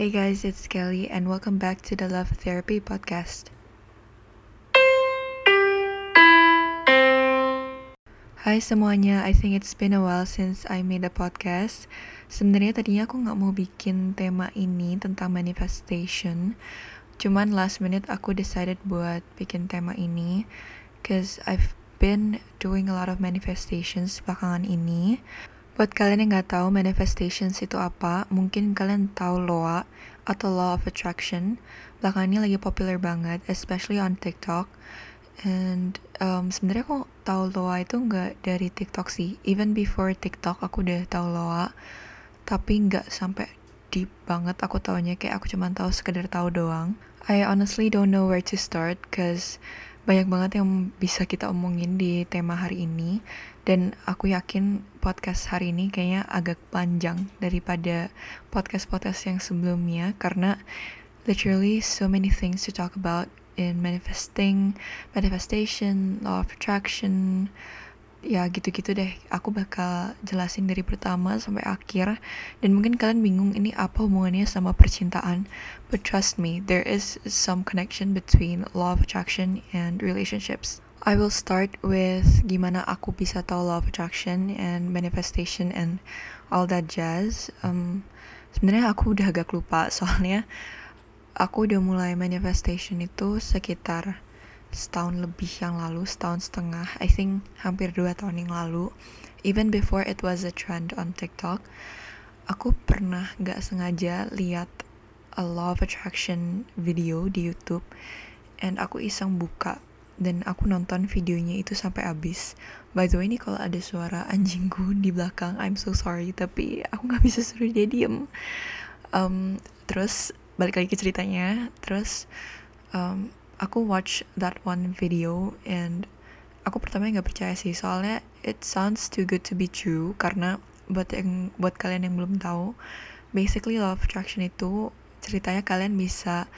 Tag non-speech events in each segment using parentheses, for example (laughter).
Hey guys, it's Kelly, and welcome back to the Love Therapy Podcast. Hai semuanya, I think it's been a while since I made a podcast. Sebenarnya tadinya aku nggak mau bikin tema ini tentang manifestation, cuman last minute aku decided buat bikin tema ini, cause I've been doing a lot of manifestations belakangan ini. Buat kalian yang nggak tahu manifestations itu apa, mungkin kalian tahu LOA atau Law of Attraction. Belakangan ini lagi populer banget, especially on TikTok. And um, sebenarnya aku tahu LOA itu nggak dari TikTok sih. Even before TikTok aku udah tahu LOA, tapi nggak sampai deep banget aku taunya kayak aku cuma tahu sekedar tahu doang. I honestly don't know where to start, cause banyak banget yang bisa kita omongin di tema hari ini. Dan aku yakin podcast hari ini kayaknya agak panjang daripada podcast-podcast yang sebelumnya. Karena literally so many things to talk about in manifesting, manifestation, law of attraction, ya gitu-gitu deh. Aku bakal jelasin dari pertama sampai akhir. Dan mungkin kalian bingung ini apa hubungannya sama percintaan. But trust me there is some connection between law of attraction and relationships. I will start with gimana aku bisa tahu law of attraction and manifestation and all that jazz. Um, sebenarnya aku udah agak lupa soalnya. Aku udah mulai manifestation itu sekitar setahun lebih yang lalu, setahun setengah, I think hampir dua tahun yang lalu, even before it was a trend on TikTok, aku pernah gak sengaja lihat a law of attraction video di YouTube, and aku iseng buka dan aku nonton videonya itu sampai habis. By the way ini kalau ada suara anjingku di belakang, I'm so sorry, tapi aku nggak bisa suruh dia diem. Um, terus balik lagi ke ceritanya, terus um, aku watch that one video and aku pertama nggak percaya sih. Soalnya it sounds too good to be true karena buat yang buat kalian yang belum tahu basically of attraction itu ceritanya kalian bisa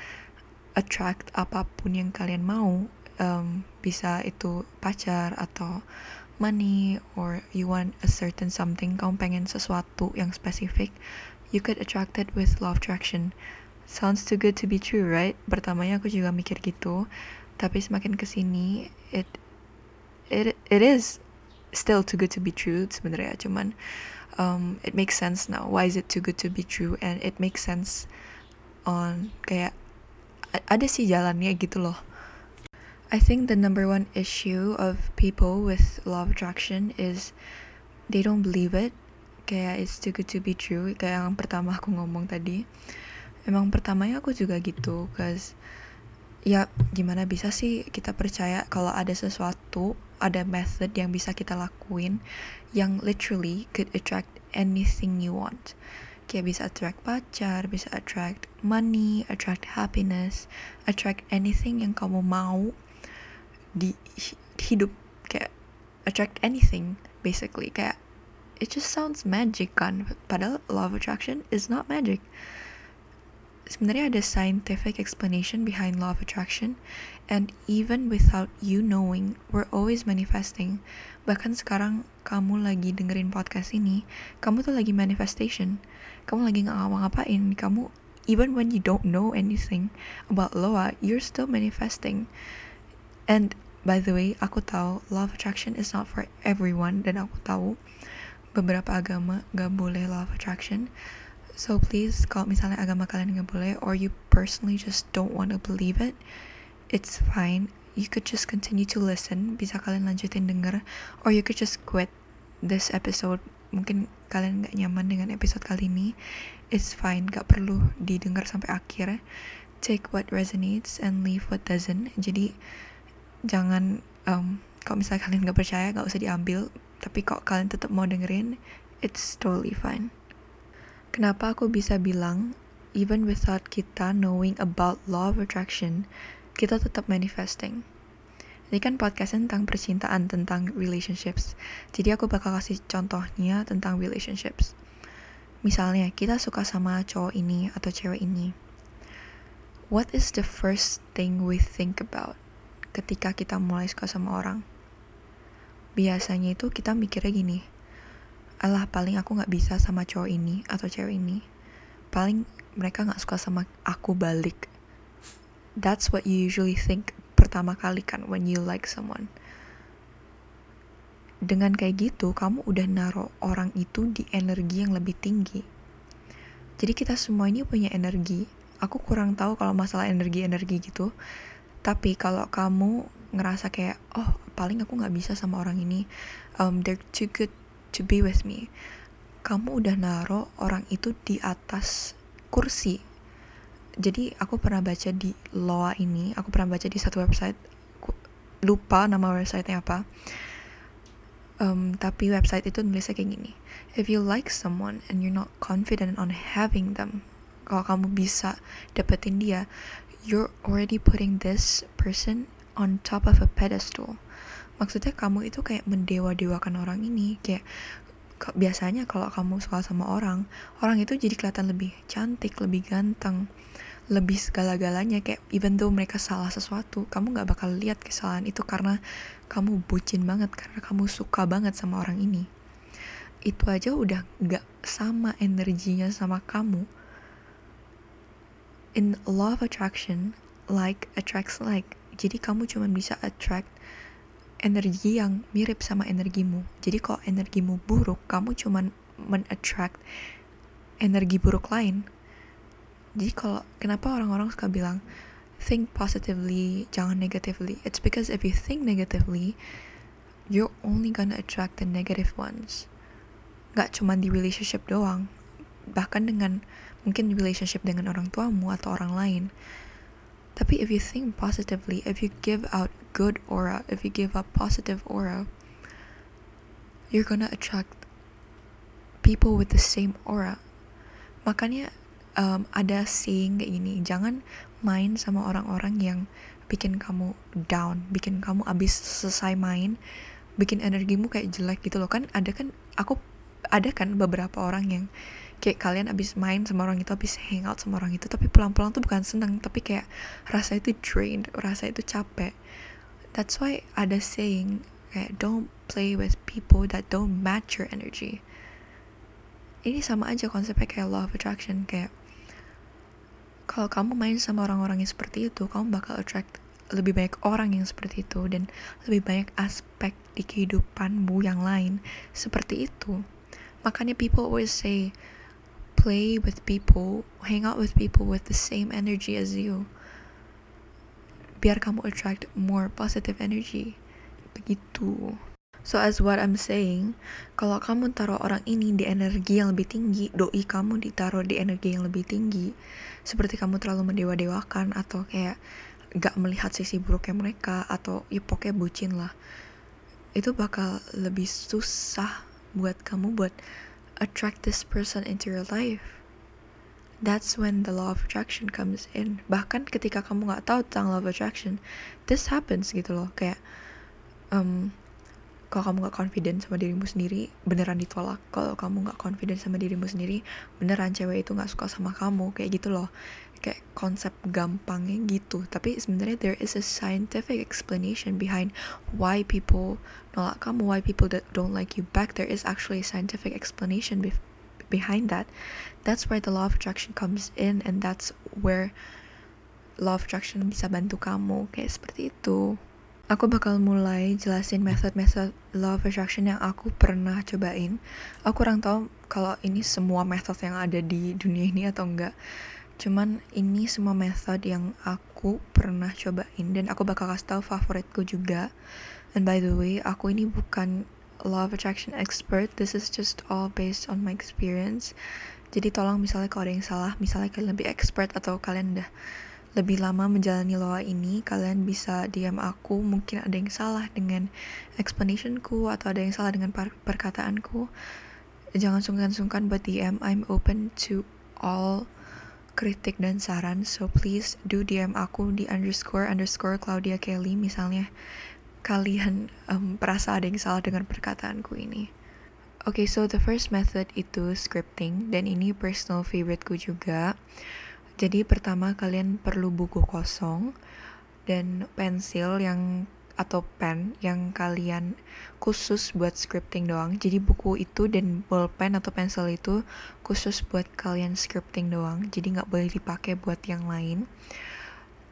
attract apa pun yang kalian mau. Um, bisa itu pacar atau money or you want a certain something kamu pengen sesuatu yang spesifik you could attract it with of attraction sounds too good to be true, right? Pertamanya aku juga mikir gitu, tapi semakin ke sini, it it it is still too good to be true sebenarnya. Cuman um, it makes sense now. Why is it too good to be true? And it makes sense on kayak ada sih jalannya gitu loh. I think the number one issue of people with law of attraction is they don't believe it. Kayak it's too good to be true. Kayak yang pertama aku ngomong tadi emang pertamanya aku juga gitu cause ya gimana bisa sih kita percaya kalau ada sesuatu ada method yang bisa kita lakuin yang literally could attract anything you want. Kayak bisa attract pacar bisa attract money attract happiness attract anything yang kamu mau di hidup kayak attract anything basically. Kayak it just sounds magic kan padahal law of attraction is not magic sebenarnya ada scientific explanation behind law of attraction and even without you knowing we're always manifesting. Bahkan sekarang kamu lagi dengerin podcast ini kamu tuh lagi manifestation. Kamu lagi ngapa-ngapain kamu even when you don't know anything about law you're still manifesting. And by the way aku tahu law of attraction is not for everyone dan aku tahu beberapa agama gak boleh law of attraction So please, kalau misalnya agama kalian nggak boleh, or you personally just don't want to believe it, it's fine. You could just continue to listen. Bisa kalian lanjutin denger, or you could just quit this episode. Mungkin kalian nggak nyaman dengan episode kali ini. It's fine, gak perlu didengar sampai akhir. Take what resonates and leave what doesn't. Jadi jangan um, kalau misalnya kalian nggak percaya, gak usah diambil. Tapi kok kalian tetap mau dengerin, it's totally fine. Kenapa aku bisa bilang, even without kita knowing about law of attraction, kita tetap manifesting. Ini kan podcast tentang percintaan, tentang relationships. Jadi aku bakal kasih contohnya tentang relationships. Misalnya, kita suka sama cowok ini atau cewek ini. What is the first thing we think about ketika kita mulai suka sama orang? Biasanya itu kita mikirnya gini, alah paling aku nggak bisa sama cowok ini atau cewek ini. Paling mereka nggak suka sama aku balik. That's what you usually think pertama kali kan when you like someone. Dengan kayak gitu kamu udah naruh orang itu di energi yang lebih tinggi. Jadi kita semua ini punya energi. Aku kurang tahu kalau masalah energi-energi gitu. Tapi kalau kamu ngerasa kayak oh paling aku nggak bisa sama orang ini. Um, they're too good to be with me. Kamu udah naruh orang itu di atas kursi. Jadi aku pernah baca di Loa ini aku pernah baca di satu website lupa nama websitenya apa. Um, tapi website itu nulisnya kayak gini. If you like someone and you're not confident on having them kalau kamu bisa dapetin dia you're already putting this person on top of a pedestal maksudnya kamu itu kayak mendewa-dewakan orang ini. Kayak biasanya kalau kamu suka sama orang orang itu jadi kelihatan lebih cantik lebih ganteng lebih segala-galanya. Kayak even though mereka salah sesuatu kamu nggak bakal lihat kesalahan itu karena kamu bucin banget karena kamu suka banget sama orang ini. Itu aja udah gak sama energinya sama kamu. In law of attraction like attracts like. Jadi kamu cuma bisa attract energi yang mirip sama energimu jadi kalau energimu buruk kamu cuma men-attract energi buruk lain jadi kalau kenapa orang-orang suka bilang think positively, jangan negatively. It's because if you think negatively, you're only gonna attract the negative ones. Gak cuma di relationship doang, bahkan dengan mungkin relationship dengan orang tuamu atau orang lain. Tapi if you think positively, if you give out good aura, if you give up positive aura, you're gonna attract people with the same aura. Makanya um, ada saying kayak gini, jangan main sama orang-orang yang bikin kamu down, bikin kamu abis selesai main, bikin energimu kayak jelek gitu loh kan ada kan aku ada kan beberapa orang yang kayak kalian abis main sama orang itu abis hangout sama orang itu tapi pulang-pulang tuh bukan seneng tapi kayak rasa itu drained rasa itu capek that's why ada saying kayak don't play with people that don't match your energy ini sama aja konsepnya kayak law of attraction kayak kalau kamu main sama orang-orang yang seperti itu, kamu bakal attract lebih banyak orang yang seperti itu dan lebih banyak aspek di kehidupanmu yang lain seperti itu. Makanya people always say play with people, hang out with people with the same energy as you. Biar kamu attract more positive energy. Begitu. So as what I'm saying, kalau kamu taruh orang ini di energi yang lebih tinggi, doi kamu ditaruh di energi yang lebih tinggi, seperti kamu terlalu mendewa-dewakan atau kayak gak melihat sisi buruknya mereka atau ya pokoknya bucin lah, itu bakal lebih susah buat kamu buat attract this person into your life. That's when the law of attraction comes in. Bahkan ketika kamu gak tahu tentang law of attraction, this happens gitu loh. Kayak um, kalau kamu gak confident sama dirimu sendiri beneran ditolak kalau kamu gak confident sama dirimu sendiri beneran cewek itu gak suka sama kamu kayak gitu loh kayak konsep gampangnya gitu tapi sebenarnya there is a scientific explanation behind why people nolak kamu why people that don't like you back there is actually a scientific explanation be behind that that's where the law of attraction comes in and that's where law of attraction bisa bantu kamu kayak seperti itu Aku bakal mulai jelasin method-method law of attraction yang aku pernah cobain. Aku kurang tahu kalau ini semua method yang ada di dunia ini atau enggak. Cuman ini semua method yang aku pernah cobain dan aku bakal kasih tahu favoritku juga. And by the way, aku ini bukan law of attraction expert. This is just all based on my experience. Jadi tolong misalnya kalau ada yang salah, misalnya kalian lebih expert atau kalian udah lebih lama menjalani loa ini, kalian bisa DM aku. Mungkin ada yang salah dengan explanationku atau ada yang salah dengan per perkataanku. Jangan sungkan-sungkan buat DM. I'm open to all kritik dan saran. So please do DM aku di underscore underscore Claudia Kelly misalnya kalian um, merasa ada yang salah dengan perkataanku ini. Oke, okay, so the first method itu scripting dan ini personal favoriteku juga. Jadi pertama kalian perlu buku kosong dan pensil yang atau pen yang kalian khusus buat scripting doang. Jadi buku itu dan bolpen atau pensil itu khusus buat kalian scripting doang. Jadi nggak boleh dipakai buat yang lain.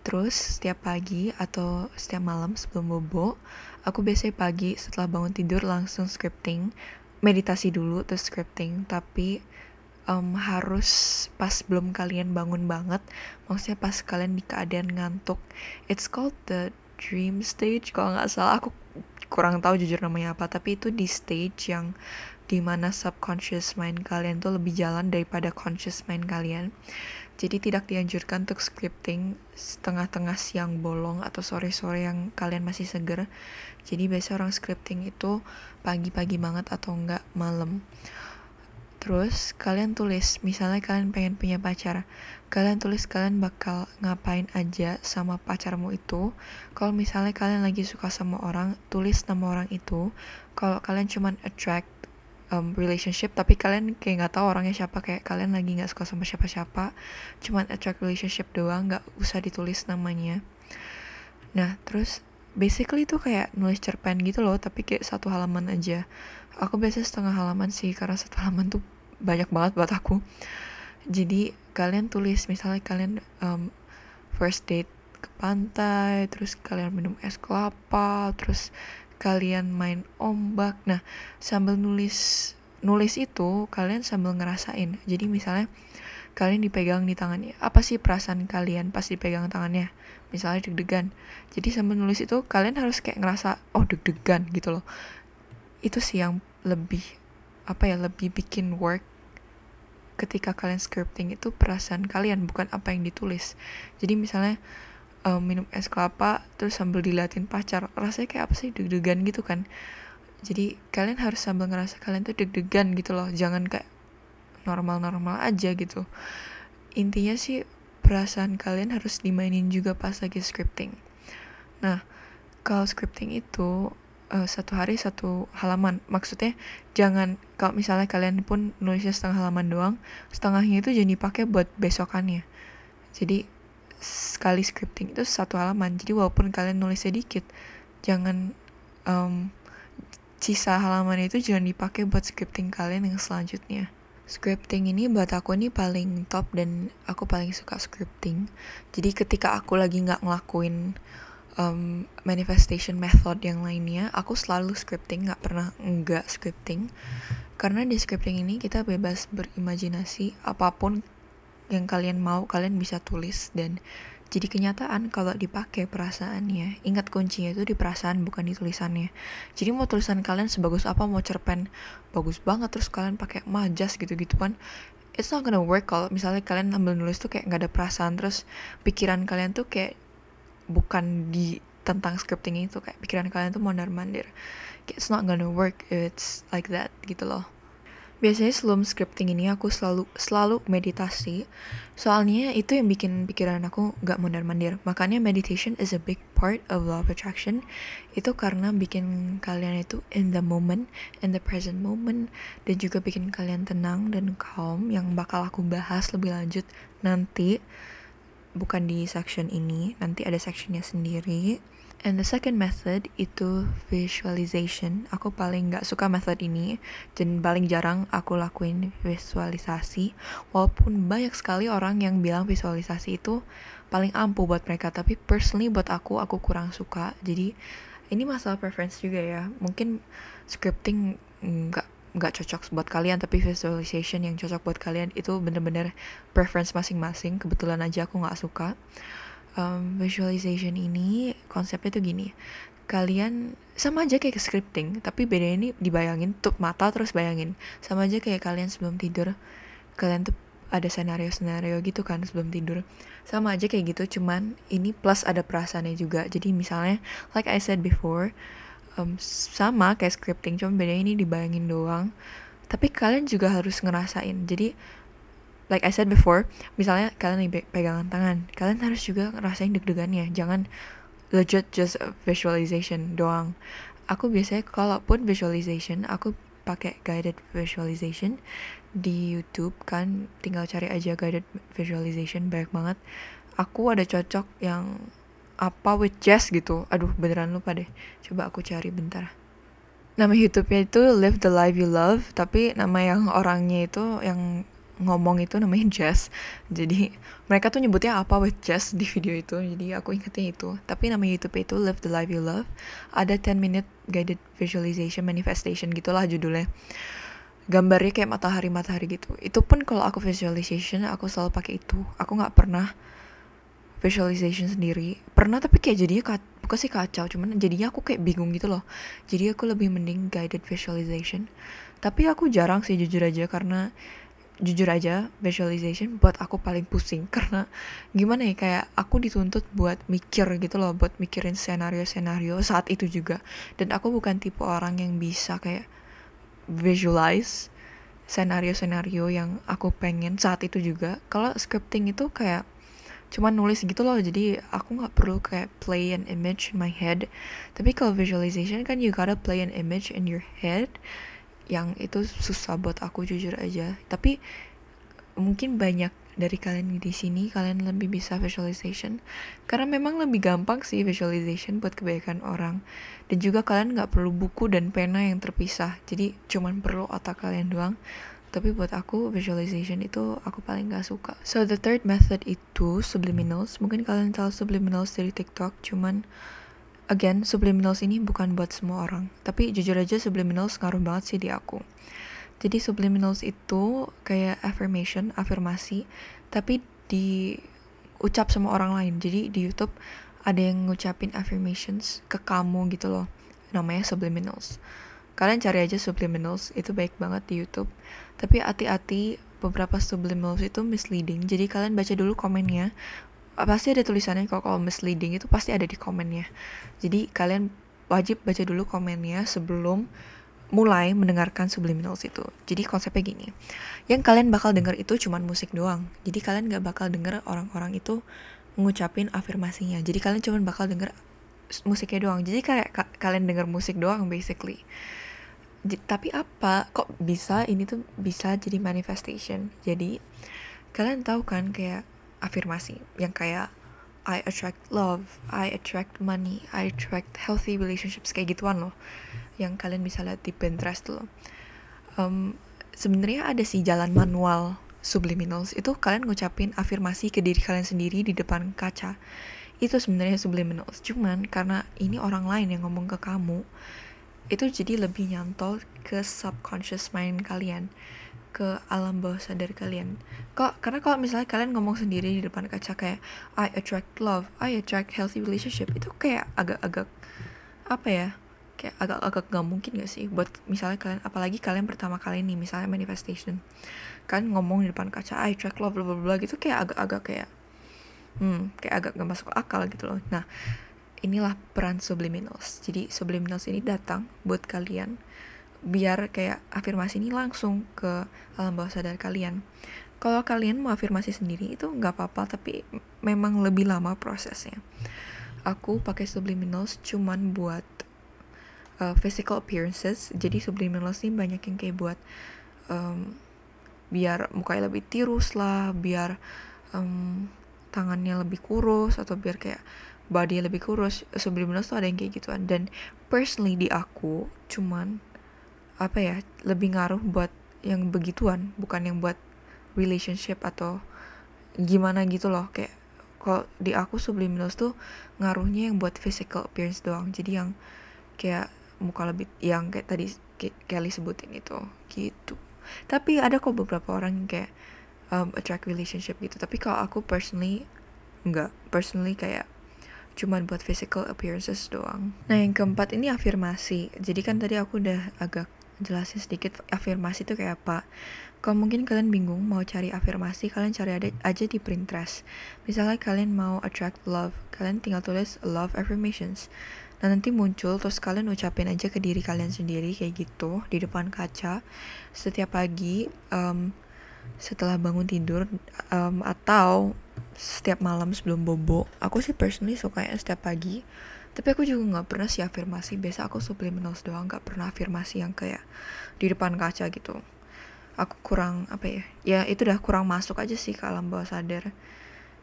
Terus setiap pagi atau setiap malam sebelum bobo, aku biasanya pagi setelah bangun tidur langsung scripting, meditasi dulu terus scripting. Tapi um, harus pas belum kalian bangun banget, maksudnya pas kalian di keadaan ngantuk. It's called the dream stage. Kalau nggak salah aku kurang tahu jujur namanya apa tapi itu di stage yang di mana subconscious mind kalian tuh lebih jalan daripada conscious mind kalian. Jadi tidak dianjurkan untuk scripting setengah-tengah siang bolong atau sore-sore yang kalian masih seger. Jadi biasa orang scripting itu pagi-pagi banget atau enggak malam. Terus kalian tulis, misalnya kalian pengen punya pacar, kalian tulis kalian bakal ngapain aja sama pacarmu itu. Kalau misalnya kalian lagi suka sama orang, tulis nama orang itu. Kalau kalian cuman attract um, relationship, tapi kalian kayak nggak tahu orangnya siapa, kayak kalian lagi nggak suka sama siapa-siapa, cuman attract relationship doang, nggak usah ditulis namanya. Nah, terus basically itu kayak nulis cerpen gitu loh, tapi kayak satu halaman aja aku biasa setengah halaman sih karena satu halaman tuh banyak banget buat aku jadi kalian tulis misalnya kalian um, first date ke pantai terus kalian minum es kelapa terus kalian main ombak. Nah sambil nulis nulis itu kalian sambil ngerasain. Jadi misalnya kalian dipegang di tangannya. Apa sih perasaan kalian pas dipegang tangannya? Misalnya deg-degan. Jadi sambil nulis itu kalian harus kayak ngerasa oh deg-degan gitu loh. Itu sih yang lebih apa ya lebih bikin work ketika kalian scripting itu perasaan kalian bukan apa yang ditulis. Jadi misalnya um, minum es kelapa terus sambil diliatin pacar rasanya kayak apa sih? Deg-degan gitu kan? Jadi kalian harus sambil ngerasa kalian tuh deg-degan gitu loh. Jangan kayak normal-normal aja gitu. Intinya sih perasaan kalian harus dimainin juga pas lagi scripting. Nah kalau scripting itu uh, satu hari satu halaman. Maksudnya jangan kalau misalnya kalian pun nulisnya setengah halaman doang setengahnya itu jadi dipakai buat besokannya. Jadi sekali scripting itu satu halaman. Jadi walaupun kalian nulis sedikit jangan um, sisa halaman itu jangan dipakai buat scripting kalian yang selanjutnya. Scripting ini buat aku ini paling top dan aku paling suka scripting. Jadi ketika aku lagi nggak ngelakuin um, manifestation method yang lainnya aku selalu scripting nggak pernah enggak scripting. Karena di scripting ini kita bebas berimajinasi apa pun yang kalian mau kalian bisa tulis dan jadi kenyataan kalau dipakai perasaannya. Ingat kuncinya itu di perasaan bukan di tulisannya. Jadi mau tulisan kalian sebagus apa mau cerpen bagus banget terus kalian pakai majas gitu gitu kan it's not gonna work kalau misalnya kalian ambil nulis tuh kayak nggak ada perasaan. Terus pikiran kalian tuh kayak bukan di tentang scripting itu kayak pikiran kalian tuh mondar mandir it's not gonna work it's like that gitu loh. Biasanya sebelum scripting ini aku selalu selalu meditasi. Soalnya itu yang bikin pikiran aku gak mondar mandir makanya meditation is a big part of law of attraction. Itu karena bikin kalian itu in the moment in the present moment. Dan juga bikin kalian tenang dan calm yang bakal aku bahas lebih lanjut nanti bukan di section ini, nanti ada sectionnya sendiri. And the second method itu visualization. Aku paling nggak suka method ini dan paling jarang aku lakuin visualisasi. Walaupun banyak sekali orang yang bilang visualisasi itu paling ampuh buat mereka, tapi personally buat aku aku kurang suka. Jadi ini masalah preference juga ya. Mungkin scripting nggak nggak cocok buat kalian tapi visualization yang cocok buat kalian itu bener-bener preference masing-masing. Kebetulan aja aku nggak suka. Um, visualization ini konsepnya tuh gini. Kalian sama aja kayak scripting tapi bedanya ini dibayangin tutup mata terus bayangin. Sama aja kayak kalian sebelum tidur kalian tuh ada senario-senario gitu kan sebelum tidur. Sama aja kayak gitu cuman ini plus ada perasaannya juga. Jadi misalnya like I said before um, sama kayak scripting cuma bedanya ini dibayangin doang. Tapi kalian juga harus ngerasain. Jadi like I said before misalnya kalian lagi pegangan tangan kalian harus juga ngerasain deg-degannya. Jangan legit just visualization doang. Aku biasanya kalaupun visualization aku pakai guided visualization di YouTube kan tinggal cari aja guided visualization banyak banget. Aku ada cocok yang apa with Jess gitu. Aduh beneran lupa deh. Coba aku cari bentar. Nama YouTube-nya itu Live the Life You Love tapi nama yang orangnya itu yang ngomong itu namanya (laughs) Jess jadi mereka tuh nyebutnya apa with Jess di video itu. Jadi aku ingetnya itu. Tapi nama YouTube itu Live the Life You Love. Ada 10 minute guided visualization manifestation gitulah judulnya. Gambarnya kayak matahari matahari gitu. Itu pun kalau aku visualization aku selalu pakai itu. Aku nggak pernah visualization sendiri. Pernah tapi kayak jadinya bukan sih kacau cuman jadinya aku kayak bingung gitu loh. Jadi aku lebih mending guided visualization. Tapi aku jarang sih jujur aja karena jujur aja visualization buat aku paling pusing. (laughs) Karena gimana ya kayak aku dituntut buat mikir gitu loh buat mikirin senario-senario saat itu juga. Dan aku bukan tipe orang yang bisa kayak visualize senario-senario yang aku pengen saat itu juga. Kalau scripting itu kayak cuman nulis gitu loh jadi aku nggak perlu kayak play an image in my head. Tapi kalau visualization kan you gotta play an image in your head yang itu susah buat aku jujur aja. Tapi mungkin banyak dari kalian di sini kalian lebih bisa visualization. Karena memang lebih gampang sih visualization buat kebaikan orang. Dan juga kalian nggak perlu buku dan pena yang terpisah. Jadi cuman perlu otak kalian doang tapi buat aku visualization itu aku paling gak suka. So the third method itu subliminals. Mungkin kalian tahu subliminals dari TikTok cuman again subliminals ini bukan buat semua orang. Tapi jujur aja subliminals ngaruh banget sih di aku. Jadi subliminals itu kayak affirmation afirmasi tapi di ucap sama orang lain. Jadi di YouTube ada yang ngucapin affirmations ke kamu gitu loh. Namanya subliminals. Kalian cari aja subliminals itu baik banget di YouTube tapi hati-hati beberapa subliminals itu misleading. Jadi kalian baca dulu komennya. Pasti ada tulisannya kalau kalau misleading itu pasti ada di komennya. Jadi kalian wajib baca dulu komennya sebelum mulai mendengarkan subliminals itu. Jadi konsepnya gini. Yang kalian bakal denger itu cuman musik doang. Jadi kalian gak bakal denger orang-orang itu ngucapin afirmasinya. Jadi kalian cuman bakal denger musiknya doang. Jadi kayak ka kalian denger musik doang basically Tapi apa? Kok bisa ini tuh bisa jadi manifestation? Jadi kalian tahu kan kayak afirmasi yang kayak I attract love, I attract money, I attract healthy relationships kayak gituan loh yang kalian bisa lihat di Pinterest loh. Um, Sebenarnya ada sih jalan manual subliminals. Itu kalian ngucapin afirmasi ke diri kalian sendiri di depan kaca. Itu sebenarnya subliminals. Cuman karena ini orang lain yang ngomong ke kamu itu jadi lebih nyantol ke subconscious mind kalian ke alam bawah sadar kalian. Kok karena kalau misalnya kalian ngomong sendiri di depan kaca kayak I attract love I attract healthy relationship itu kayak agak-agak apa ya kayak agak-agak gak mungkin gak sih buat misalnya kalian apalagi kalian pertama kali nih misalnya manifestation. Kan ngomong di depan kaca I attract love bla bla bla gitu kayak agak-agak kayak hmm kayak agak gak masuk akal gitu loh. Nah inilah peran subliminals. Jadi subliminals ini datang buat kalian biar kayak afirmasi ini langsung ke alam bawah sadar kalian. Kalau kalian mau afirmasi sendiri itu nggak apa-apa tapi memang lebih lama prosesnya. Aku pakai subliminals cuman buat uh, physical appearances. Jadi subliminals ini banyak yang kayak buat um, biar mukanya lebih tirus lah biar um, tangannya lebih kurus atau biar kayak body lebih kurus subliminals tuh ada yang kayak gituan. Dan personally di aku cuman apa ya lebih ngaruh buat yang begituan bukan yang buat relationship atau gimana gitu loh. Kayak kalau di aku subliminals tuh ngaruhnya yang buat physical appearance doang. Jadi yang kayak muka lebih yang kayak tadi Kelly sebutin itu gitu. Tapi ada kok beberapa orang yang kayak um, attract relationship gitu. Tapi kalau aku personally enggak. Personally kayak cuman buat physical appearances doang. Nah yang keempat ini afirmasi. Jadi kan tadi aku udah agak jelasin sedikit afirmasi itu kayak apa. Kalau mungkin kalian bingung mau cari afirmasi, kalian cari ada aja di Pinterest. Misalnya kalian mau attract love, kalian tinggal tulis love affirmations. Nah nanti muncul terus kalian ucapin aja ke diri kalian sendiri kayak gitu di depan kaca setiap pagi um, setelah bangun tidur um, atau setiap malam sebelum bobo. Aku sih personally sukanya setiap pagi tapi aku juga nggak pernah sih afirmasi biasa aku subliminals doang nggak pernah afirmasi yang kayak di depan kaca gitu aku kurang apa ya ya itu udah kurang masuk aja sih ke alam bawah sadar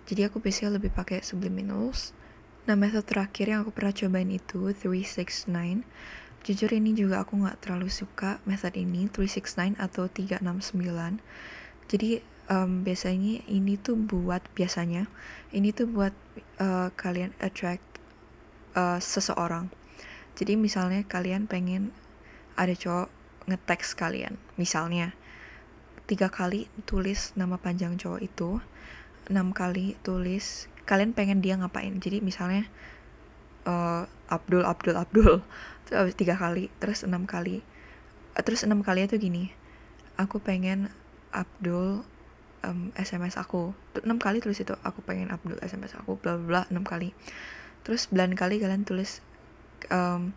jadi aku biasanya lebih pakai subliminals Nah, metode terakhir yang aku pernah cobain itu 369. Jujur ini juga aku nggak terlalu suka metode ini 369 atau 369. Jadi um, biasanya ini tuh buat biasanya ini tuh buat uh, kalian attract uh, seseorang. Jadi misalnya kalian pengen ada cowok ngeteks kalian, misalnya tiga kali tulis nama panjang cowok itu, enam kali tulis kalian pengen dia ngapain jadi misalnya uh, Abdul Abdul Abdul tiga kali terus enam kali terus enam kali itu gini aku pengen Abdul um, SMS aku enam kali tulis itu aku pengen Abdul SMS aku bla bla enam kali terus sembilan kali kalian tulis um,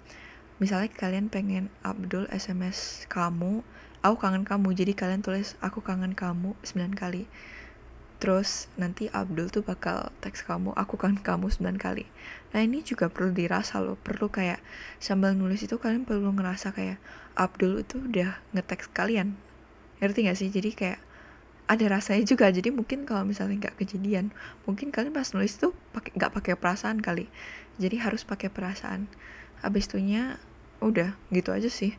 misalnya kalian pengen Abdul SMS kamu aku kangen kamu jadi kalian tulis aku kangen kamu sembilan kali Terus nanti Abdul tuh bakal teks kamu, aku kan kamu 9 kali. Nah ini juga perlu dirasa loh, perlu kayak sambil nulis itu kalian perlu ngerasa kayak Abdul itu udah ngeteks kalian. Ngerti gak sih? Jadi kayak ada rasanya juga. Jadi mungkin kalau misalnya nggak kejadian, mungkin kalian pas nulis tuh pakai nggak pakai perasaan kali. Jadi harus pakai perasaan. Habis itunya udah gitu aja sih.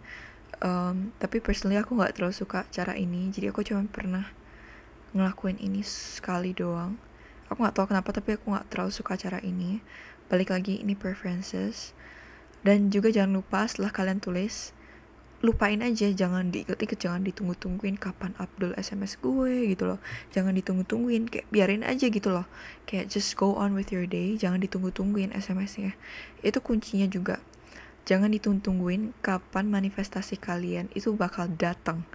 Um, tapi personally aku nggak terlalu suka cara ini. Jadi aku cuma pernah ngelakuin ini sekali doang aku nggak tahu kenapa tapi aku nggak terlalu suka cara ini balik lagi ini preferences dan juga jangan lupa setelah kalian tulis lupain aja jangan diikut-ikut jangan ditunggu-tungguin kapan Abdul SMS gue gitu loh. Jangan ditunggu-tungguin kayak biarin aja gitu loh. Kayak just go on with your day jangan ditunggu-tungguin SMS-nya itu kuncinya juga. Jangan ditunggu-tungguin kapan manifestasi kalian itu bakal datang.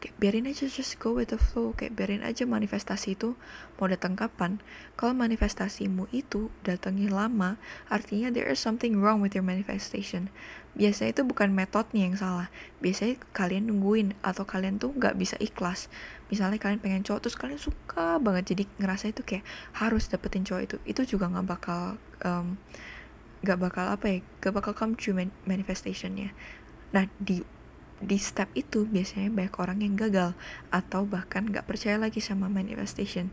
Kayak biarin aja just go with the flow. Kayak biarin aja manifestasi itu mau datang kapan. Kalau manifestasimu itu datangnya lama artinya there is something wrong with your manifestation biasanya itu bukan metodenya yang salah biasanya kalian nungguin atau kalian tuh nggak bisa ikhlas misalnya kalian pengen cowok terus kalian suka banget jadi ngerasa itu kayak harus dapetin cowok itu itu juga nggak bakal um, bakal apa ya gak bakal come true manifestationnya nah di di step itu biasanya banyak orang yang gagal atau bahkan gak percaya lagi sama manifestation.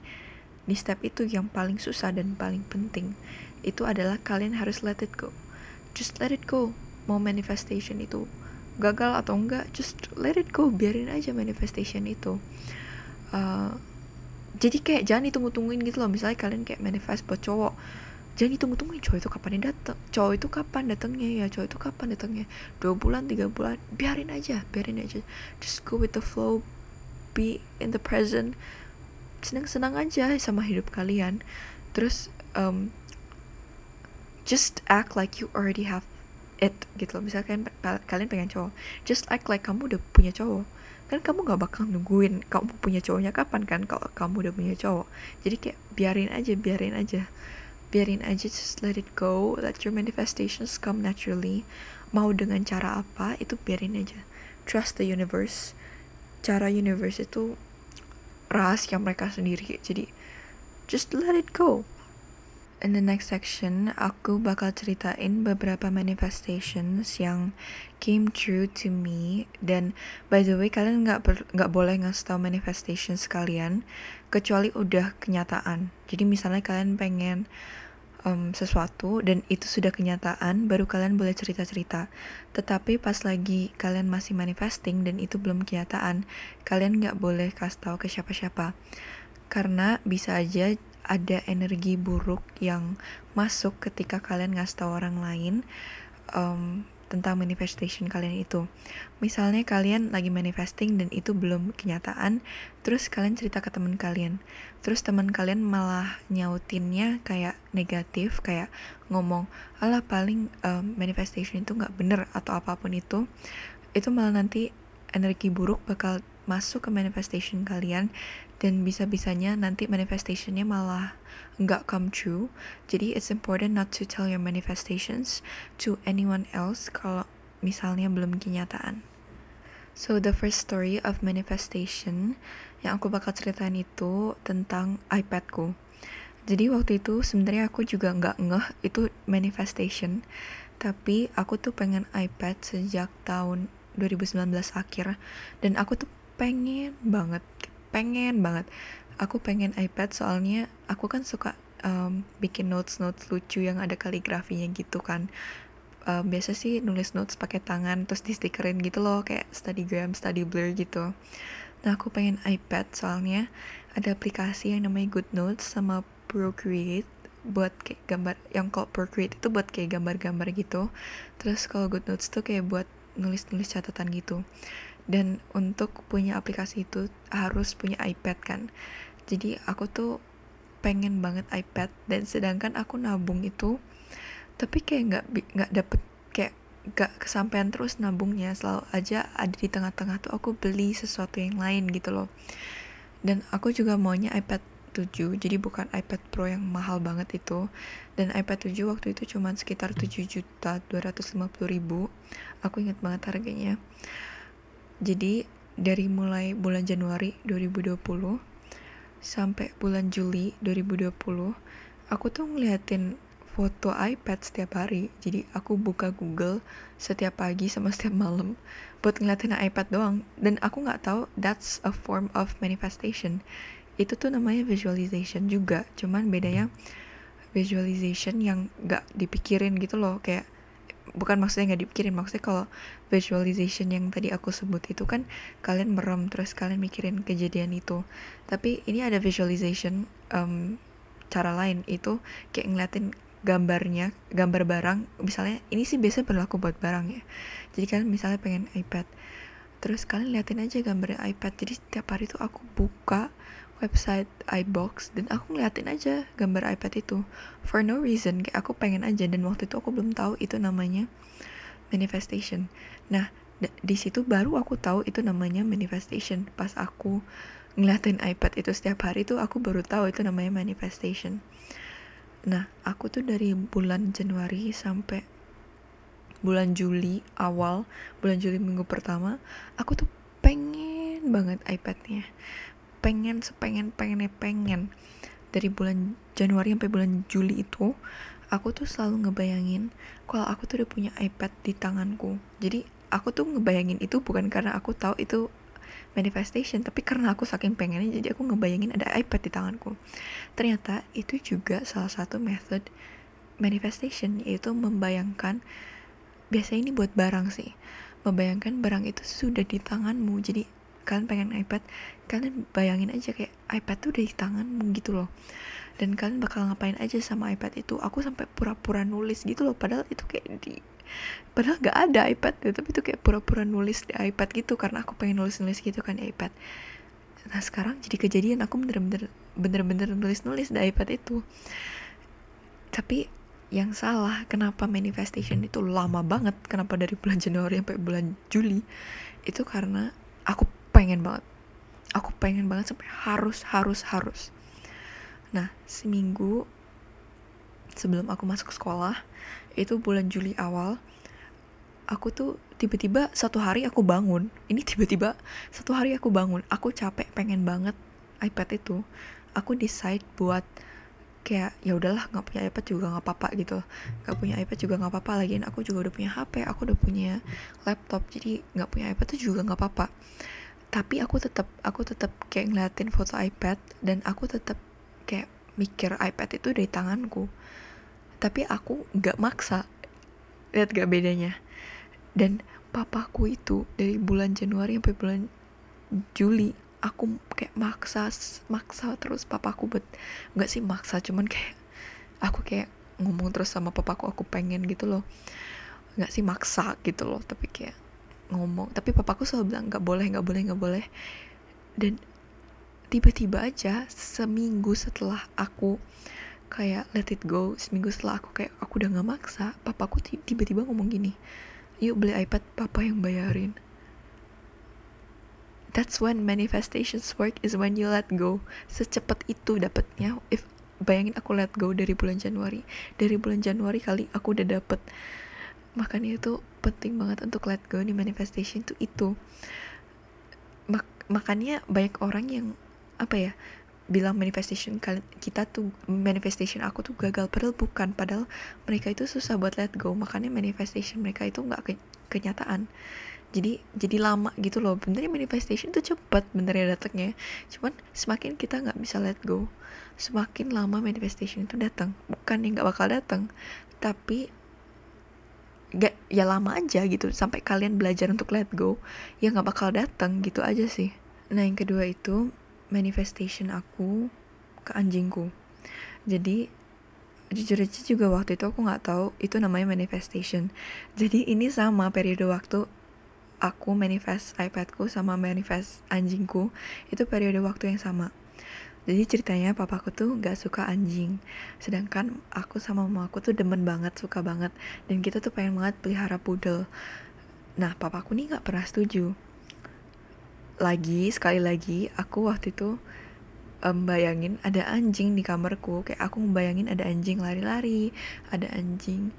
Di step itu yang paling susah dan paling penting itu adalah kalian harus let it go. Just let it go. Mau manifestation itu gagal atau enggak, just let it go. Biarin aja manifestation itu. Uh, jadi kayak jangan ditunggu-tungguin gitu loh. Misalnya kalian kayak manifest buat cowok jangan ditunggu-tungguin cowok itu kapan datang cowok itu kapan datangnya ya cowok itu kapan datangnya dua bulan tiga bulan biarin aja biarin aja just go with the flow be in the present senang-senang aja sama hidup kalian terus um, just act like you already have it gitu loh. Misalkan kalian pengen cowok just act like kamu udah punya cowok. Kan kamu gak bakal nungguin kamu punya cowoknya kapan kan kalau kamu udah punya cowok. Jadi kayak biarin aja biarin aja. Biarin aja just let it go let your manifestations come naturally. Mau dengan cara apa itu biarin aja. Trust the universe. Cara universe itu rahasia mereka sendiri. Jadi just let it go In the next section, aku bakal ceritain beberapa manifestations yang came true to me. Dan by the way, kalian nggak nggak boleh ngasih tau manifestation sekalian, kecuali udah kenyataan. Jadi misalnya kalian pengen um, sesuatu dan itu sudah kenyataan, baru kalian boleh cerita-cerita. Tetapi pas lagi kalian masih manifesting dan itu belum kenyataan, kalian nggak boleh kasih tahu ke siapa-siapa. Karena bisa aja ada energi buruk yang masuk ketika kalian ngasih tahu orang lain. Um, tentang manifestation kalian itu. Misalnya kalian lagi manifesting dan itu belum kenyataan, terus kalian cerita ke teman kalian. Terus teman kalian malah nyautinnya kayak negatif, kayak ngomong, "Alah paling um, manifestation itu nggak bener atau apa pun itu." Itu malah nanti energi buruk bakal masuk ke manifestation kalian dan bisa-bisanya nanti manifestationnya malah nggak come true. Jadi it's important not to tell your manifestations to anyone else kalau misalnya belum kenyataan. So the first story of manifestation yang aku bakal ceritain itu tentang iPadku. Jadi waktu itu sebenarnya aku juga nggak ngeh itu manifestation, tapi aku tuh pengen iPad sejak tahun 2019 akhir dan aku tuh pengen banget pengen banget. Aku pengen iPad soalnya aku kan suka um, bikin notes notes lucu yang ada kaligrafinya gitu kan. Um, biasa sih nulis notes pakai tangan terus di stikerin gitu loh kayak studygram study blur gitu. Nah aku pengen iPad soalnya ada aplikasi yang namanya Good Notes sama Procreate buat kayak gambar yang kalau Procreate itu buat kayak gambar-gambar gitu. Terus kalau Good Notes tuh kayak buat nulis-nulis catatan gitu dan untuk punya aplikasi itu harus punya iPad kan. Jadi aku tuh pengen banget iPad dan sedangkan aku nabung itu tapi kayak nggak nggak dapet kayak nggak kesampaian terus nabungnya. Selalu aja ada di tengah-tengah tuh aku beli sesuatu yang lain gitu loh. Dan aku juga maunya iPad 7 jadi bukan iPad Pro yang mahal banget itu. Dan iPad 7 waktu itu cuma sekitar 7 juta 250 ribu. Aku ingat banget harganya jadi dari mulai bulan Januari 2020 sampai bulan Juli 2020 aku tuh ngeliatin foto iPad setiap hari. Jadi aku buka Google setiap pagi sama setiap malam buat ngeliatin iPad doang. Dan aku nggak tahu that's a form of manifestation. Itu tuh namanya visualization juga. Cuman bedanya visualization yang nggak dipikirin gitu loh. Kayak bukan maksudnya nggak dipikirin maksudnya kalau visualization yang tadi aku sebut itu kan kalian merem terus kalian mikirin kejadian itu. Tapi ini ada visualization um, cara lain itu kayak ngeliatin gambarnya gambar barang. Misalnya ini sih biasa berlaku buat barang ya. Jadi kalian misalnya pengen iPad terus kalian liatin aja gambarnya iPad. Jadi setiap hari tuh aku buka website iBox dan aku ngeliatin aja gambar iPad itu. For no reason kayak aku pengen aja dan waktu itu aku belum tahu itu namanya manifestation. Nah di situ baru aku tahu itu namanya manifestation. Pas aku ngeliatin iPad itu setiap hari tuh aku baru tahu itu namanya manifestation. Nah aku tuh dari bulan Januari sampai bulan Juli awal bulan Juli minggu pertama aku tuh pengen banget iPadnya pengen sepengen pengennya pengen. Dari bulan Januari sampai bulan Juli itu aku tuh selalu ngebayangin kalau aku tuh udah punya iPad di tanganku. Jadi aku tuh ngebayangin itu bukan karena aku tahu itu manifestation tapi karena aku saking pengennya jadi aku ngebayangin ada iPad di tanganku. Ternyata itu juga salah satu method manifestation yaitu membayangkan biasanya ini buat barang sih membayangkan barang itu sudah di tanganmu. Jadi kalian pengen iPad kalian bayangin aja kayak iPad tuh udah di tanganmu gitu loh. Dan kalian bakal ngapain aja sama iPad itu? Aku sampai pura-pura nulis gitu loh padahal itu kayak di padahal gak ada iPad ya, tapi itu kayak pura-pura nulis di iPad gitu karena aku pengen nulis-nulis gitu kan di iPad. Nah sekarang jadi kejadian aku bener-bener bener-bener nulis-nulis di iPad itu. Tapi yang salah kenapa manifestation itu lama banget kenapa dari bulan Januari sampai bulan Juli itu karena aku pengen banget. Aku pengen banget sampai harus harus harus. Nah seminggu sebelum aku masuk sekolah itu bulan Juli awal aku tuh tiba-tiba satu hari aku bangun. Ini (laughs) tiba-tiba satu hari aku bangun. Aku capek pengen banget iPad itu. Aku decide buat kayak ya udahlah nggak punya iPad juga nggak apa-apa gitu. Nggak punya iPad juga nggak apa-apa lagi aku juga udah punya HP aku udah punya laptop jadi nggak punya iPad tuh juga nggak apa-apa tapi aku tetap aku tetap kayak ngeliatin foto iPad dan aku tetap kayak mikir iPad itu dari tanganku. Tapi aku nggak maksa. Lihat gak bedanya? Dan papaku itu dari bulan Januari sampai bulan Juli aku kayak maksa maksa terus papaku buat nggak sih maksa cuman kayak aku kayak ngomong terus sama papaku aku pengen gitu loh. Nggak sih maksa gitu loh tapi kayak ngomong tapi papaku selalu bilang nggak boleh nggak boleh nggak boleh. Dan tiba-tiba aja seminggu setelah aku kayak let it go seminggu setelah aku kayak aku udah nggak maksa papaku tiba-tiba ngomong gini yuk beli iPad papa yang bayarin. That's when manifestations work is when you let go. Secepat itu dapetnya. If bayangin aku let go dari bulan Januari. Dari bulan Januari kali aku udah dapet makanya itu penting banget untuk let go di manifestation itu itu. Mak makanya banyak orang yang apa ya bilang manifestation kita tuh manifestation aku tuh gagal padahal bukan padahal mereka itu susah buat let go makanya manifestation mereka itu nggak ke kenyataan. Jadi jadi lama gitu loh benernya manifestation tuh cepet benernya datangnya. Cuman semakin kita nggak bisa let go semakin lama manifestation itu datang bukan yang nggak bakal datang tapi gak ya lama aja gitu sampai kalian belajar untuk let go ya nggak bakal datang gitu aja sih. Nah yang kedua itu manifestation aku ke anjingku. Jadi jujur aja juga waktu itu aku nggak tahu itu namanya manifestation. Jadi ini sama periode waktu aku manifest iPadku sama manifest anjingku itu periode waktu yang sama jadi ceritanya papaku tuh gak suka anjing. Sedangkan aku sama mama aku tuh demen banget suka banget. Dan kita tuh pengen banget pelihara poodle nah papaku nih gak pernah setuju. Lagi sekali lagi aku waktu itu um, ada anjing di kamarku. Kayak aku bayangin ada anjing lari-lari ada anjing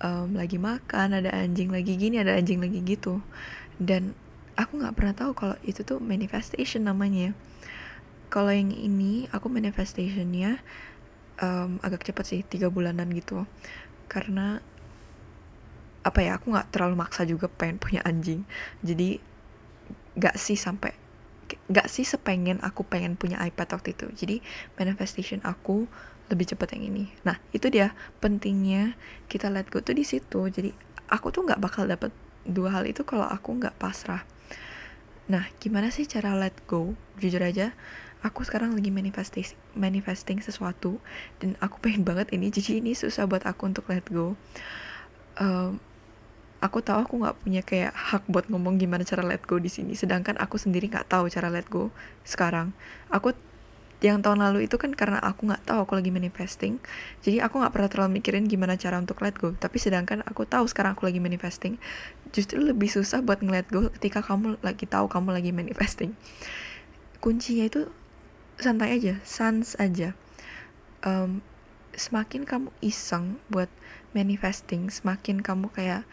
um, lagi makan ada anjing lagi gini ada anjing lagi gitu. Dan aku nggak pernah tahu kalau itu tuh manifestation namanya kalau yang ini aku manifestationnya um, agak cepat sih tiga bulanan gitu. Karena apa ya aku nggak terlalu maksa juga pengen punya anjing. Jadi nggak sih sampai nggak sih sepengen aku pengen punya iPad waktu itu. Jadi manifestation aku lebih cepat yang ini. Nah itu dia pentingnya kita let go tuh di situ. Jadi aku tuh nggak bakal dapet dua hal itu kalau aku nggak pasrah. Nah gimana sih cara let go? Jujur aja aku sekarang lagi manifesting manifesting sesuatu dan aku pengen banget ini jadi ini susah buat aku untuk let go. Um, aku tahu aku nggak punya kayak hak buat ngomong gimana cara let go di sini sedangkan aku sendiri nggak tahu cara let go sekarang. Aku yang tahun lalu itu kan karena aku nggak tahu aku lagi manifesting jadi aku nggak pernah terlalu mikirin gimana cara untuk let go. Tapi sedangkan aku tahu sekarang aku lagi manifesting justru lebih susah buat ngeliat go ketika kamu lagi tahu kamu lagi manifesting. Kuncinya itu santai aja sans aja. Um, semakin kamu iseng buat manifesting semakin kamu kayak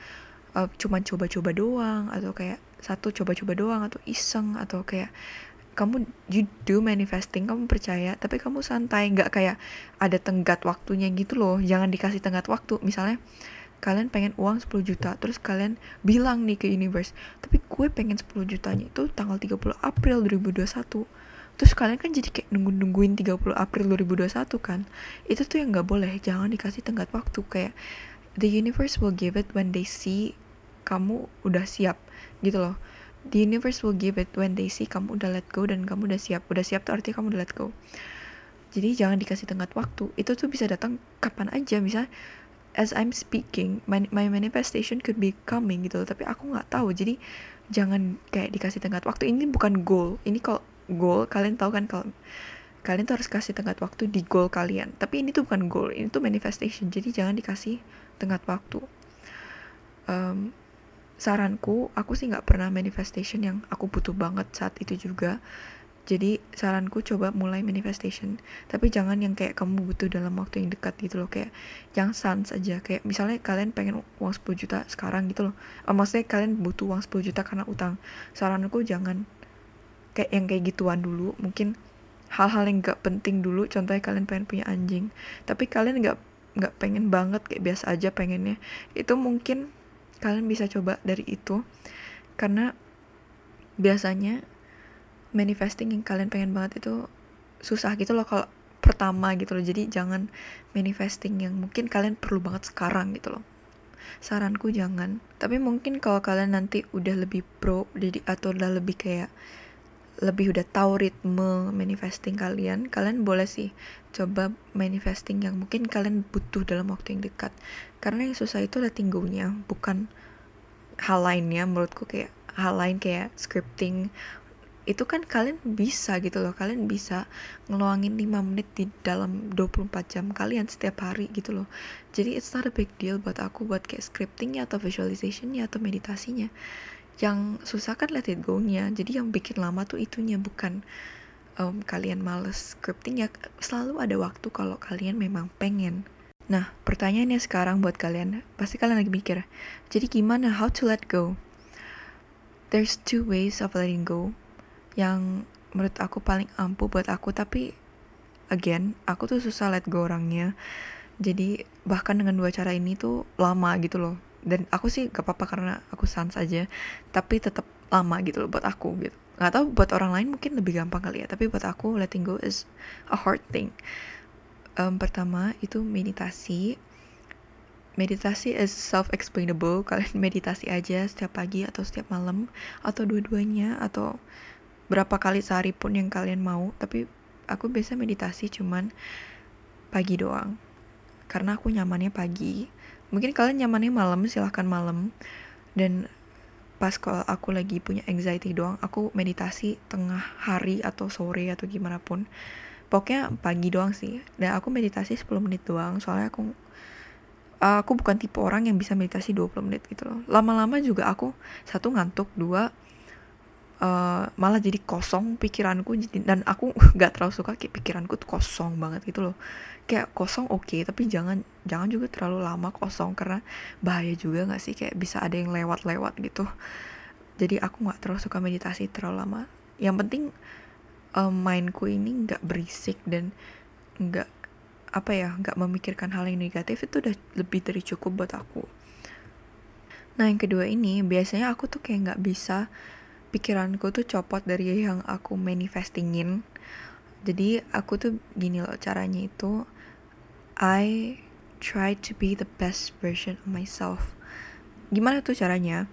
uh, cuman coba-coba doang atau kayak satu coba-coba doang atau iseng atau kayak kamu you do manifesting kamu percaya tapi kamu santai nggak kayak ada tenggat waktunya gitu loh. Jangan dikasih tenggat waktu. Misalnya kalian pengen uang 10 juta terus kalian bilang nih ke universe tapi gue pengen 10 jutanya itu tanggal 30 April 2021 terus kalian kan jadi kayak nunggu-nungguin 30 April 2021 kan? Itu tuh yang nggak boleh jangan dikasih tenggat waktu. Kayak the universe will give it when they see kamu udah siap gitu loh. The universe will give it when they see kamu udah let go dan kamu udah siap. Udah siap tuh artinya kamu udah let go. Jadi jangan dikasih tenggat waktu. Itu tuh bisa datang kapan aja. Bisa as I'm speaking my, my manifestation could be coming gitu loh tapi aku nggak tahu. Jadi jangan kayak dikasih tenggat waktu. Ini bukan goal. Ini kalau goal kalian tahu kan kalau kalian tuh harus kasih tenggat waktu di goal kalian. Tapi ini tuh bukan goal ini tuh manifestation. Jadi jangan dikasih tenggat waktu. Um, saranku aku sih nggak pernah manifestation yang aku butuh banget saat itu juga. Jadi saranku coba mulai manifestation. Tapi jangan yang kayak kamu butuh dalam waktu yang dekat gitu loh. Kayak yang sans aja. Kayak misalnya kalian pengen uang 10 juta sekarang gitu loh. Oh, maksudnya kalian butuh uang 10 juta karena utang. Saranku jangan kayak yang kayak gituan dulu. Mungkin hal-hal yang gak penting dulu contohnya kalian pengen punya anjing. Tapi kalian gak nggak pengen banget kayak biasa aja pengennya. Itu mungkin kalian bisa coba dari itu. Karena biasanya manifesting yang kalian pengen banget itu susah gitu loh kalau pertama gitu loh. Jadi jangan manifesting yang mungkin kalian perlu banget sekarang gitu loh. Saranku jangan. Tapi mungkin kalau kalian nanti udah lebih pro jadi atau udah lebih kayak lebih udah tahu ritme manifesting kalian, kalian boleh sih coba manifesting yang mungkin kalian butuh dalam waktu yang dekat. Karena yang susah itu letting go-nya, bukan hal lainnya menurutku kayak hal lain kayak scripting. Itu kan kalian bisa gitu loh kalian bisa ngeluangin 5 menit di dalam 24 jam kalian setiap hari gitu loh. Jadi it's not a big deal buat aku buat kayak scriptingnya atau visualizationnya atau meditasinya yang susah kan let it go-nya. Jadi yang bikin lama tuh itunya bukan um, kalian males scripting. Ya selalu ada waktu kalau kalian memang pengen. Nah pertanyaannya sekarang buat kalian pasti kalian lagi mikir jadi gimana? How to let go? There's two ways of letting go. Yang menurut aku paling ampuh buat aku tapi again aku tuh susah let go orangnya. Jadi bahkan dengan dua cara ini tuh lama gitu loh dan aku sih gak apa-apa karena aku sans aja tapi tetap lama gitu loh buat aku gitu. Nggak tahu buat orang lain mungkin lebih gampang kali ya tapi buat aku letting go is a hard thing. Um, pertama itu meditasi. Meditasi is self explainable (laughs) kalian meditasi aja setiap pagi atau setiap malam atau dua-duanya atau berapa kali sehari pun yang kalian mau tapi aku biasa meditasi cuman pagi doang. Karena aku nyamannya pagi mungkin kalian nyamannya malam silahkan malam. Dan pas kalau aku lagi punya anxiety doang aku meditasi tengah hari atau sore atau gimana pun. Pokoknya pagi doang sih. Dan aku meditasi 10 menit doang soalnya aku aku bukan tipe orang yang bisa meditasi 20 menit gitu loh. Lama-lama juga aku satu ngantuk dua uh, malah jadi kosong pikiranku dan aku (laughs) nggak terlalu suka kayak pikiranku tuh kosong banget gitu loh kayak kosong oke okay, tapi jangan jangan juga terlalu lama kosong karena bahaya juga nggak sih kayak bisa ada yang lewat-lewat gitu. Jadi aku nggak terlalu suka meditasi terlalu lama. Yang penting um, mindku ini nggak berisik dan nggak apa ya nggak memikirkan hal yang negatif itu udah lebih dari cukup buat aku. Nah yang kedua ini biasanya aku tuh kayak nggak bisa pikiranku tuh copot dari yang aku manifestingin. Jadi aku tuh gini loh caranya itu I try to be the best version of myself. Gimana tuh caranya?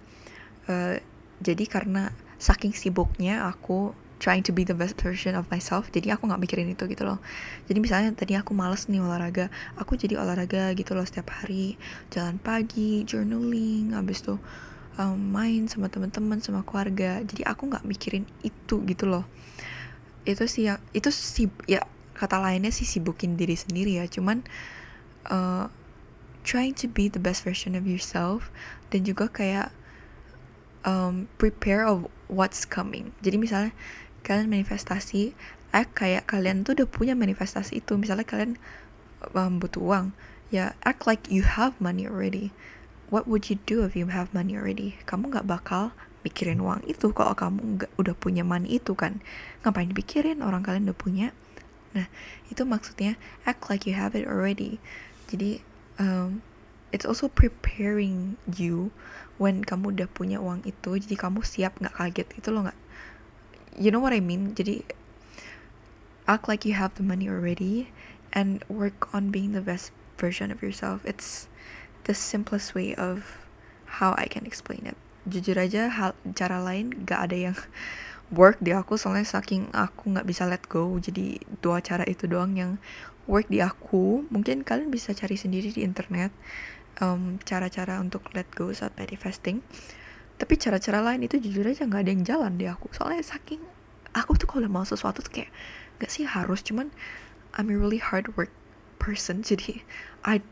Uh, jadi karena saking sibuknya aku trying to be the best version of myself jadi aku nggak mikirin itu gitu loh. Jadi misalnya tadi aku males nih olahraga aku jadi olahraga gitu loh setiap hari. Jalan pagi journaling habis tuh um, main sama teman-teman sama keluarga. Jadi aku nggak mikirin itu gitu loh. Itu sih yang itu sih ya kata lainnya sih sibukin diri sendiri ya cuman uh, trying to be the best version of yourself dan juga kayak um, prepare of what's coming jadi misalnya kalian manifestasi act kayak kalian tuh udah punya manifestasi itu misalnya kalian um, butuh uang ya act like you have money already what would you do if you have money already? Kamu nggak bakal mikirin uang itu kalau kamu nggak udah punya money itu kan. Ngapain dipikirin orang kalian udah punya? Nah, itu maksudnya act like you have it already. Jadi um, it's also preparing you when kamu udah punya uang itu. Jadi kamu siap nggak kaget itu loh nggak? You know what I mean? Jadi act like you have the money already and work on being the best version of yourself. It's the simplest way of how I can explain it. Jujur aja hal cara lain gak ada yang work di aku soalnya saking aku nggak bisa let go jadi dua cara itu doang yang work di aku. Mungkin kalian bisa cari sendiri di internet cara-cara um, untuk let go saat manifesting tapi cara-cara lain itu jujur aja nggak ada yang jalan di aku. Soalnya saking aku tuh kalau mau sesuatu tuh kayak nggak sih harus cuman I'm a really hard work person. (laughs) Jadi I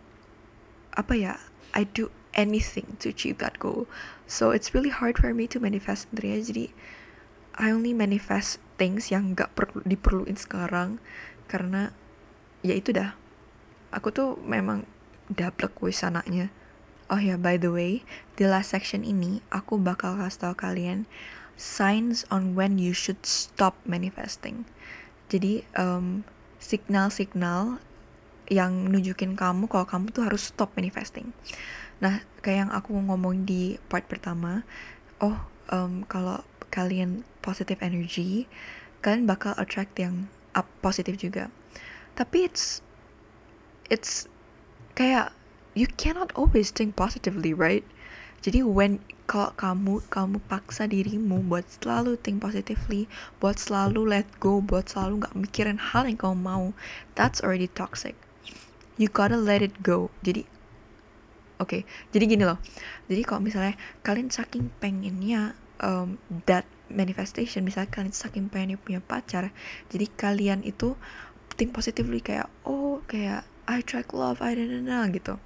apa ya I do anything to achieve that goal. So it's really hard for me to manifest sebenarnya jadi I only manifest things yang gak perlu diperluin sekarang karena ya itu dah. Aku tuh memang daplek wis anaknya. Oh ya by the way di last section ini aku bakal kasih tau kalian signs on when you should stop manifesting. Jadi um, signal-signal yang nunjukin kamu kalau kamu tuh harus stop manifesting. Nah, kayak yang aku ngomong di part pertama, oh um, kalau kalian positive energy, kalian bakal attract yang up positif juga. Tapi it's it's kayak you cannot always think positively, right? Jadi when kalau kamu kamu paksa dirimu buat selalu think positively, buat selalu let go, buat selalu nggak mikirin hal yang kamu mau, that's already toxic you gotta let it go jadi oke okay, jadi gini loh jadi kalau misalnya kalian saking pengennya um, that manifestation misalnya kalian saking pengen punya pacar jadi kalian itu think positively kayak oh kayak I track love I don't know gitu.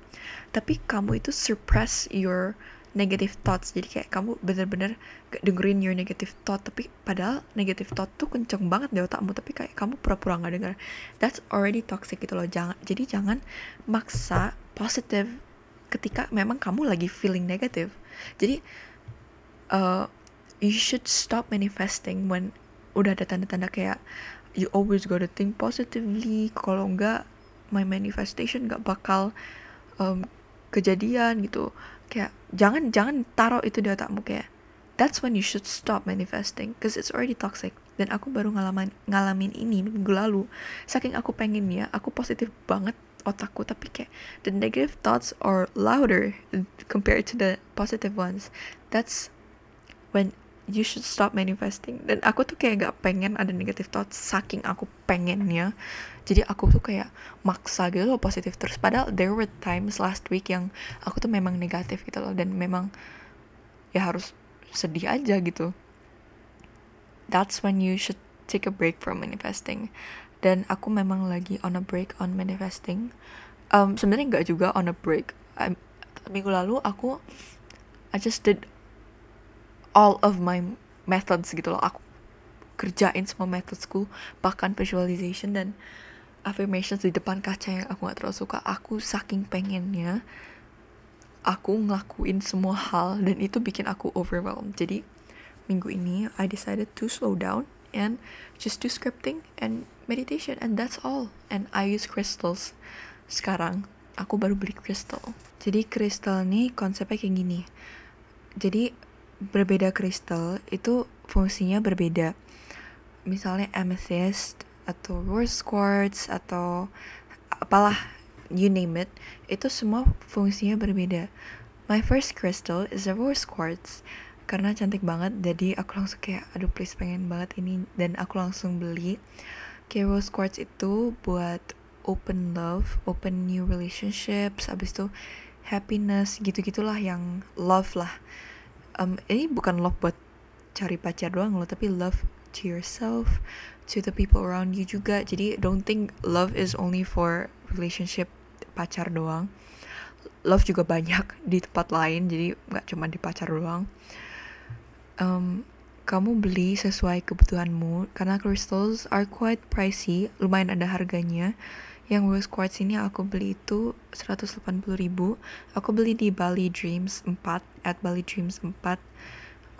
Tapi kamu itu suppress your negative thoughts jadi kayak kamu bener-bener gak dengerin your negative thought tapi padahal negative thought tuh kenceng banget di otakmu tapi kayak kamu pura-pura nggak denger. That's already toxic gitu loh jangan jadi jangan maksa positive ketika memang kamu lagi feeling negative. Jadi uh, you should stop manifesting when udah ada tanda-tanda kayak you always gotta think positively. Kalau enggak my manifestation gak bakal um, kejadian gitu. Kayak jangan jangan taruh itu di otakmu kayak that's when you should stop manifesting because it's already toxic. Dan aku baru ngalamin ngalamin ini minggu lalu. Saking aku pengen ya aku positif banget otakku tapi kayak the negative thoughts are louder compared to the positive ones. That's when you should stop manifesting. Dan aku tuh kayak gak pengen ada negative thoughts saking aku pengennya. Jadi aku tuh kayak maksa gitu loh positif terus. Padahal there were times last week yang aku tuh memang negatif gitu loh. Dan memang ya harus sedih aja gitu. That's when you should take a break from manifesting. Dan aku memang lagi on a break on manifesting. Um, sebenarnya nggak juga on a break. I'm, minggu lalu aku I just did all of my methods gitu loh. Aku kerjain semua methodsku bahkan visualization dan affirmations di depan kaca yang aku gak terlalu suka. Aku saking pengennya aku ngelakuin semua hal dan itu bikin aku overwhelmed. Jadi minggu ini I decided to slow down and just do scripting and meditation and that's all. And I use crystals sekarang. Aku baru beli crystal jadi crystal nih konsepnya kayak gini. Jadi berbeda kristal itu fungsinya berbeda. Misalnya amethyst atau rose quartz atau apalah you name it, itu semua fungsinya berbeda. My first crystal is a rose quartz karena cantik banget jadi aku langsung kayak aduh please pengen banget ini dan aku langsung beli kayak rose quartz itu buat open love, open new relationships, abis itu happiness gitu-gitulah yang love lah um, ini bukan love buat cari pacar doang loh tapi love to yourself to the people around you juga. Jadi don't think love is only for relationship pacar doang. Love juga banyak (laughs) di tempat lain jadi nggak cuma di pacar doang. Um, kamu beli sesuai kebutuhanmu karena crystals are quite pricey lumayan ada harganya yang rose quartz ini aku beli itu 180 ribu. Aku beli di Bali Dreams 4 at Bali Dreams 4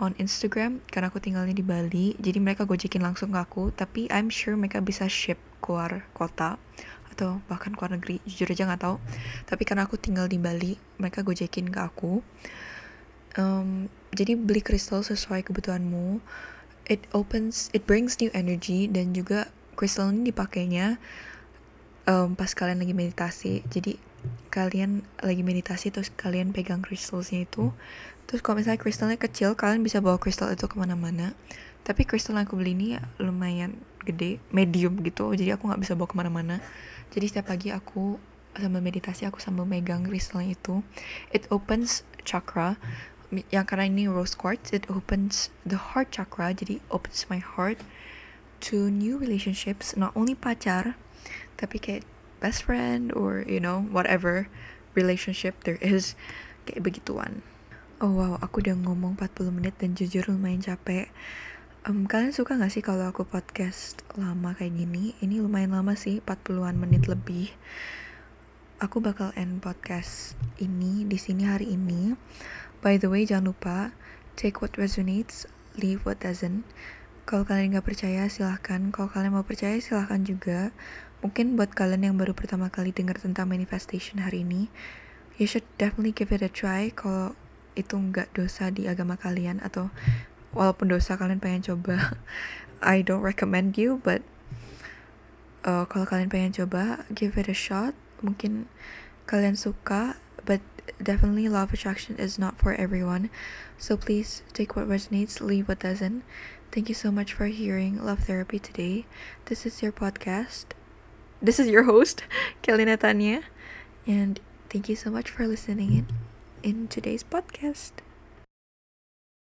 on Instagram karena aku tinggalnya di Bali. Jadi mereka gojekin langsung ke aku tapi I'm sure mereka bisa ship keluar kota atau bahkan keluar negeri. Jujur aja nggak tahu. Tapi karena aku tinggal di Bali mereka gojekin ke aku. Um, jadi beli kristal sesuai kebutuhanmu. It opens it brings new energy dan juga kristal ini dipakainya um, pas kalian lagi meditasi jadi kalian lagi meditasi terus kalian pegang kristalnya itu. Terus kalau misalnya kristalnya kecil kalian bisa bawa kristal itu ke mana-mana. Tapi kristal yang aku beli ini lumayan gede medium gitu. Jadi aku nggak bisa bawa ke mana-mana. Jadi setiap pagi aku sambil meditasi aku sambil megang kristalnya itu. It opens chakra. Yang karena ini rose quartz it opens the heart chakra. Jadi opens my heart to new relationships. Not only pacar tapi kayak best friend or you know whatever relationship there is kayak begituan. Oh wow aku udah ngomong 40 menit dan jujur lumayan capek. Um, kalian suka gak sih kalau aku podcast lama kayak gini? Ini lumayan lama sih 40-an menit lebih. Aku bakal end podcast ini di sini hari ini. By the way jangan lupa take what resonates leave what doesn't. Kalau kalian nggak percaya silahkan. Kalau kalian mau percaya silahkan juga Mungkin buat kalian yang baru pertama kali dengar tentang manifestation hari ini, you should definitely give it a try kalau itu nggak dosa di agama kalian atau walaupun dosa kalian pengen coba, (laughs) I don't recommend you, but uh, kalau kalian pengen coba, give it a shot. Mungkin kalian suka, but definitely law of attraction is not for everyone. So please take what resonates, leave what doesn't. Thank you so much for hearing Love Therapy today. This is your podcast. This is your host, (laughs) Kelly Natania, and thank you so much for listening in, in today's podcast.